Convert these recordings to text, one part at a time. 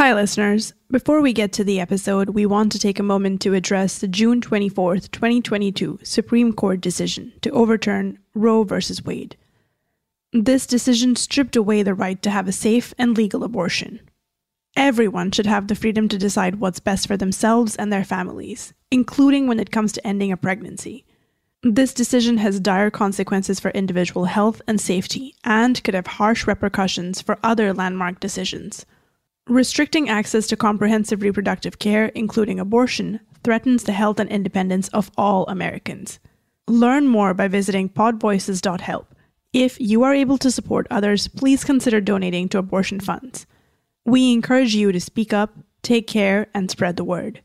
Hi, listeners. Before we get to the episode, we want to take a moment to address the June 24th, 2022 Supreme Court decision to overturn Roe v. Wade. This decision stripped away the right to have a safe and legal abortion. Everyone should have the freedom to decide what's best for themselves and their families, including when it comes to ending a pregnancy. This decision has dire consequences for individual health and safety and could have harsh repercussions for other landmark decisions. Restricting access to comprehensive reproductive care, including abortion, threatens the health and independence of all Americans. Learn more by visiting podvoices.help. If you are able to support others, please consider donating to abortion funds. We encourage you to speak up, take care, and spread the word.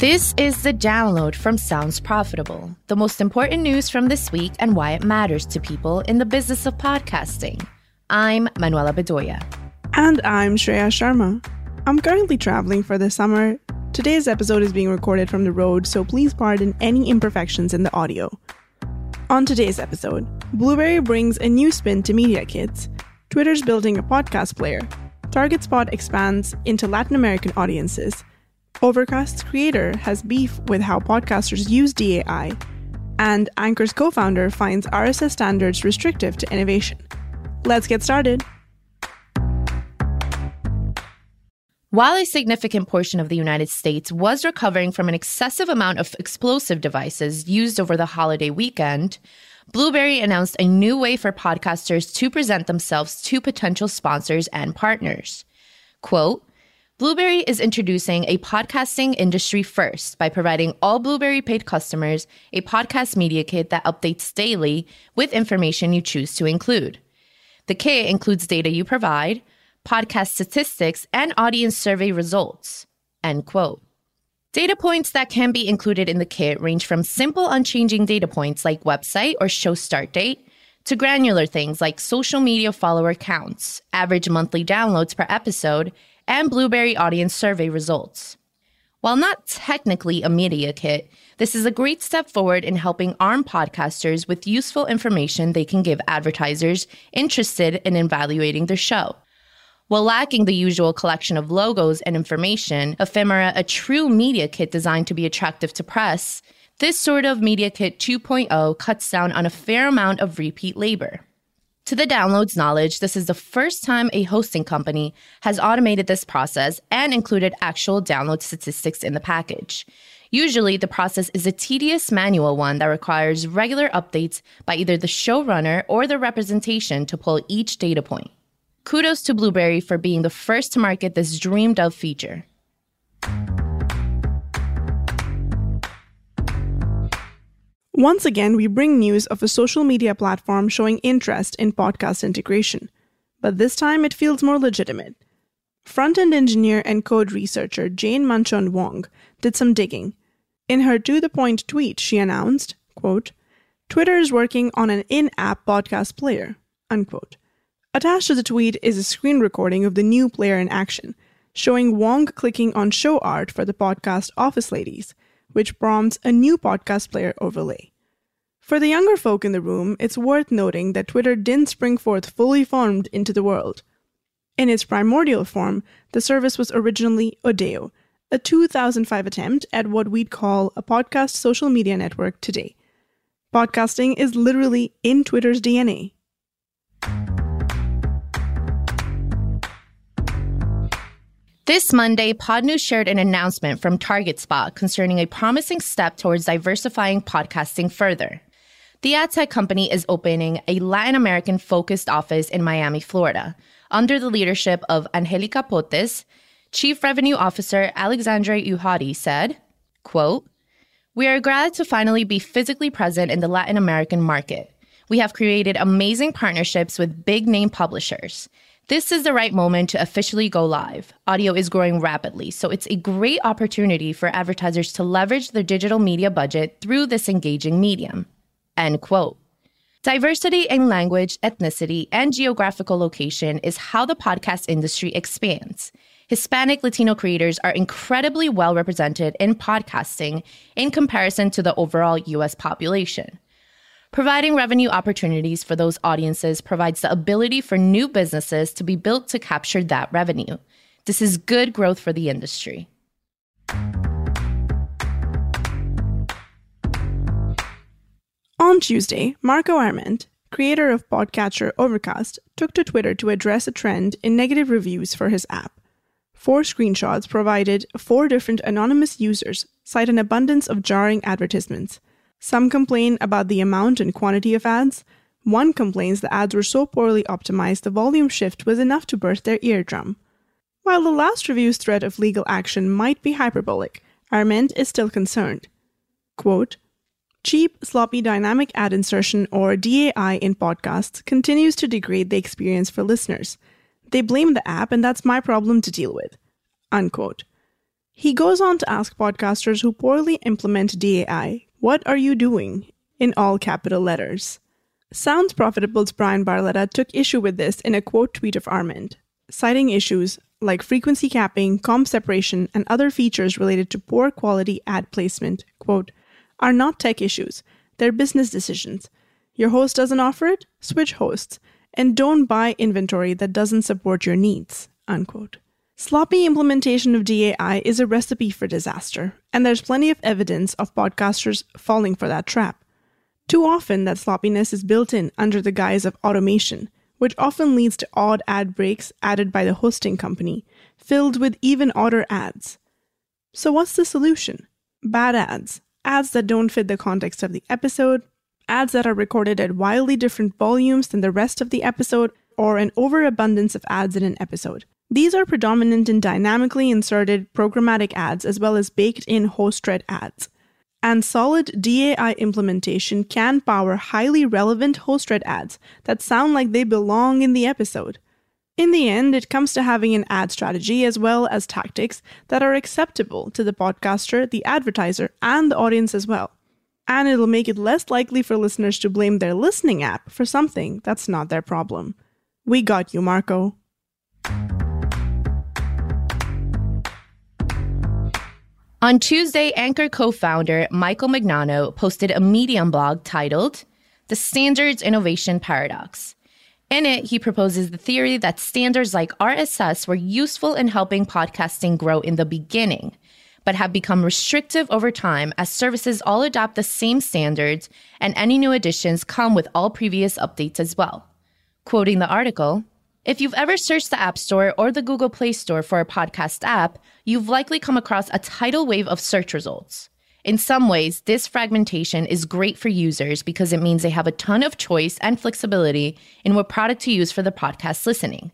This is the download from Sounds Profitable, the most important news from this week and why it matters to people in the business of podcasting. I'm Manuela Bedoya. And I'm Shreya Sharma. I'm currently traveling for the summer. Today's episode is being recorded from the road, so please pardon any imperfections in the audio. On today's episode, Blubrry brings a new spin to media kits. Twitter's building a podcast player. TargetSpot expands into Latin American audiences. Overcast's creator has beef with how podcasters use DAI, and Anchor's co founder finds RSS standards restrictive to innovation. Let's get started. While a significant portion of the United States was recovering from an excessive amount of explosive devices used over the holiday weekend, Blubrry announced a new way for podcasters to present themselves to potential sponsors and partners. Quote, Blubrry is introducing a podcasting industry first by providing all Blubrry paid customers a podcast media kit that updates daily with information you choose to include. The kit includes data you provide, podcast statistics, and audience survey results. End quote. Data points that can be included in the kit range from simple unchanging data points like website or show start date to granular things like social media follower counts, average monthly downloads per episode, and Blubrry audience survey results. While not technically a media kit, this is a great step forward in helping arm podcasters with useful information they can give advertisers interested in evaluating their show. While lacking the usual collection of logos and information, ephemera, a true media kit designed to be attractive to press, this sort of media kit 2.0 cuts down on a fair amount of repeat labor. To the downloads knowledge, this is the first time a hosting company has automated this process and included actual download statistics in the package. Usually, the process is a tedious manual one that requires regular updates by either the showrunner or the representation to pull each data point. Kudos to Blubrry for being the first to market this dreamed of feature. Once again, we bring news of a social media platform showing interest in podcast integration, but this time it feels more legitimate. Front end engineer and code researcher Jane Manchun Wong did some digging. In her to the point tweet, she announced, quote, Twitter is working on an in app podcast player. Unquote. Attached to the tweet is a screen recording of the new player in action, showing Wong clicking on show art for the podcast Office Ladies, which prompts a new podcast player overlay. For the younger folk in the room, it's worth noting that Twitter didn't spring forth fully formed into the world. In its primordial form, the service was originally Odeo, a 2005 attempt at what we'd call a podcast social media network today. Podcasting is literally in Twitter's DNA. This Monday, Podnews shared an announcement from TargetSpot concerning a promising step towards diversifying podcasting further. The ad tech company is opening a Latin American focused office in Miami, Florida, under the leadership of Angelica Potes. Chief Revenue Officer Alexandre Uhadi said, quote, We are glad to finally be physically present in the Latin American market. We have created amazing partnerships with big name publishers. This is the right moment to officially go live. Audio is growing rapidly, so it's a great opportunity for advertisers to leverage their digital media budget through this engaging medium. End quote. Diversity in language, ethnicity, and geographical location is how the podcast industry expands. Hispanic Latino creators are incredibly well represented in podcasting in comparison to the overall US population. Providing revenue opportunities for those audiences provides the ability for new businesses to be built to capture that revenue. This is good growth for the industry. On Tuesday, Marco Arment, creator of podcatcher Overcast, took to Twitter to address a trend in negative reviews for his app. Four screenshots provided four different anonymous users cite an abundance of jarring advertisements. Some complain about the amount and quantity of ads. One complains the ads were so poorly optimized the volume shift was enough to burst their eardrum. While the last review's threat of legal action might be hyperbolic, Arment is still concerned. Quote, Cheap, sloppy dynamic ad insertion, or DAI, in podcasts continues to degrade the experience for listeners. They blame the app, and that's my problem to deal with. Unquote. He goes on to ask podcasters who poorly implement DAI, What are you doing? in all capital letters. Sounds Profitable's Bryan Barletta took issue with this in a quote tweet of Arment, citing issues like frequency capping, comp separation, and other features related to poor quality ad placement, quote, are not tech issues, they're business decisions. Your host doesn't offer it? Switch hosts and don't buy inventory that doesn't support your needs. Unquote. Sloppy implementation of DAI is a recipe for disaster, and there's plenty of evidence of podcasters falling for that trap. Too often, that sloppiness is built in under the guise of automation, which often leads to odd ad breaks added by the hosting company, filled with even odder ads. So, what's the solution? Bad ads, ads that don't fit the context of the episode, ads that are recorded at wildly different volumes than the rest of the episode, or an overabundance of ads in an episode. These are predominant in dynamically inserted programmatic ads as well as baked in host read ads. And solid DAI implementation can power highly relevant host read ads that sound like they belong in the episode. In the end, it comes to having an ad strategy as well as tactics that are acceptable to the podcaster, the advertiser, and the audience as well and it'll make it less likely for listeners to blame their listening app for something that's not their problem. We got you, Marco. On Tuesday, Anchor co founder Michael Mignano posted a Medium blog titled The Standards Innovation Paradox. In it, he proposes the theory that standards like RSS were useful in helping podcasting grow in the beginning, but have become restrictive over time as services all adopt the same standards and any new additions come with all previous updates as well. Quoting the article, if you've ever searched the App Store or the Google Play Store for a podcast app, you've likely come across a tidal wave of search results. In some ways, this fragmentation is great for users because it means they have a ton of choice and flexibility in what product to use for the podcast listening.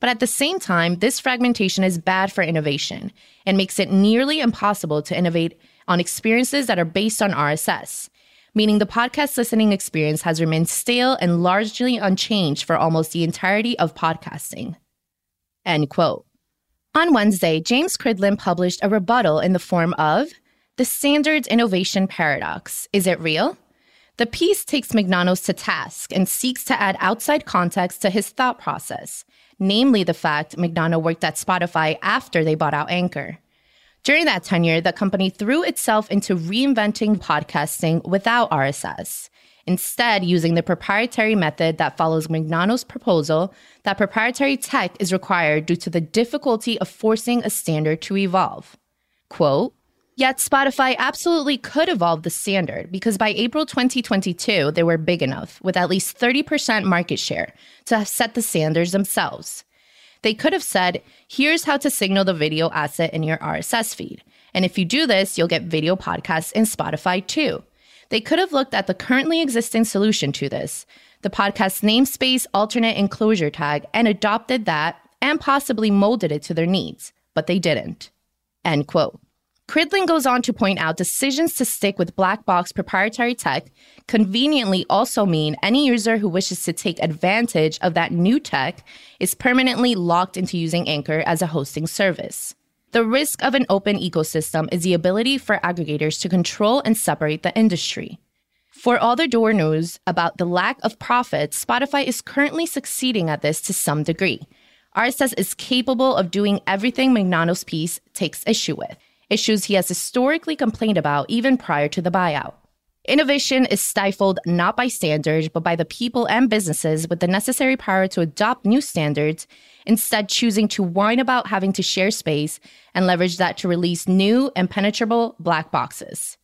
But at the same time, this fragmentation is bad for innovation and makes it nearly impossible to innovate on experiences that are based on RSS, meaning the podcast listening experience has remained stale and largely unchanged for almost the entirety of podcasting. End quote. On Wednesday, James Cridland published a rebuttal in the form of The Standards Innovation Paradox. Is it real? The piece takes Mignanos to task and seeks to add outside context to his thought process namely the fact Mignano worked at Spotify after they bought out Anchor. During that tenure, the company threw itself into reinventing podcasting without RSS, instead, using the proprietary method that follows Mignano's proposal that proprietary tech is required due to the difficulty of forcing a standard to evolve. Quote, Yet Spotify absolutely could evolve the standard because by April 2022, they were big enough, with at least 30% market share, to have set the standards themselves. They could have said, here's how to signal the video asset in your RSS feed. And if you do this, you'll get video podcasts in Spotify too. They could have looked at the currently existing solution to this, the podcast namespace alternate enclosure tag, and adopted that and possibly molded it to their needs, but they didn't. End quote. Cridland goes on to point out decisions to stick with black box proprietary tech conveniently also mean any user who wishes to take advantage of that new tech is permanently locked into using Anchor as a hosting service. The risk of an open ecosystem is the ability for aggregators to control and separate the industry. For all the door news about the lack of profit, Spotify is currently succeeding at this to some degree. RSS is capable of doing everything Mignano's piece takes issue with issues he has historically complained about even prior to the buyout. Innovation is stifled not by standards, but by the people and businesses with the necessary power to adopt new standards, instead, choosing to whine about having to share space and leverage that to release new impenetrable black boxes.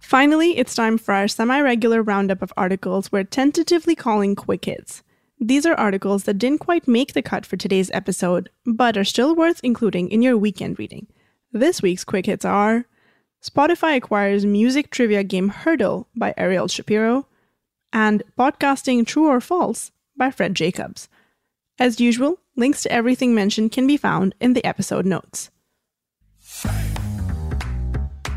Finally, it's time for our semi regular roundup of articles we're tentatively calling Quick Hits. These are articles that didn't quite make the cut for today's episode, but are still worth including in your weekend reading. This week's quick hits are Spotify acquires music trivia game Heardle by Ariel Shapiro, and Podcasting True or False by Fred Jacobs. As usual, links to everything mentioned can be found in the episode notes.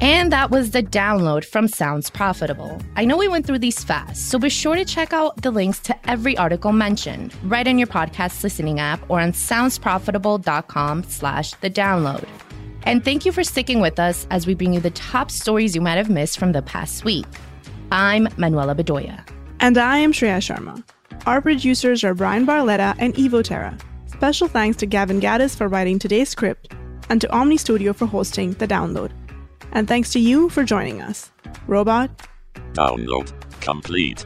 And that was the download from Sounds Profitable. I know we went through these fast, so be sure to check out the links to every article mentioned right in your podcast listening app or on soundsprofitable.com slash the download. And thank you for sticking with us as we bring you the top stories you might have missed from the past week. I'm Manuela Bedoya. And I am Shreya Sharma. Our producers are Bryan Barletta and Evo Terra. Special thanks to Gavin Gaddis for writing today's script and to Omny Studio for hosting the download. And thanks to you for joining us. Robot. Download complete.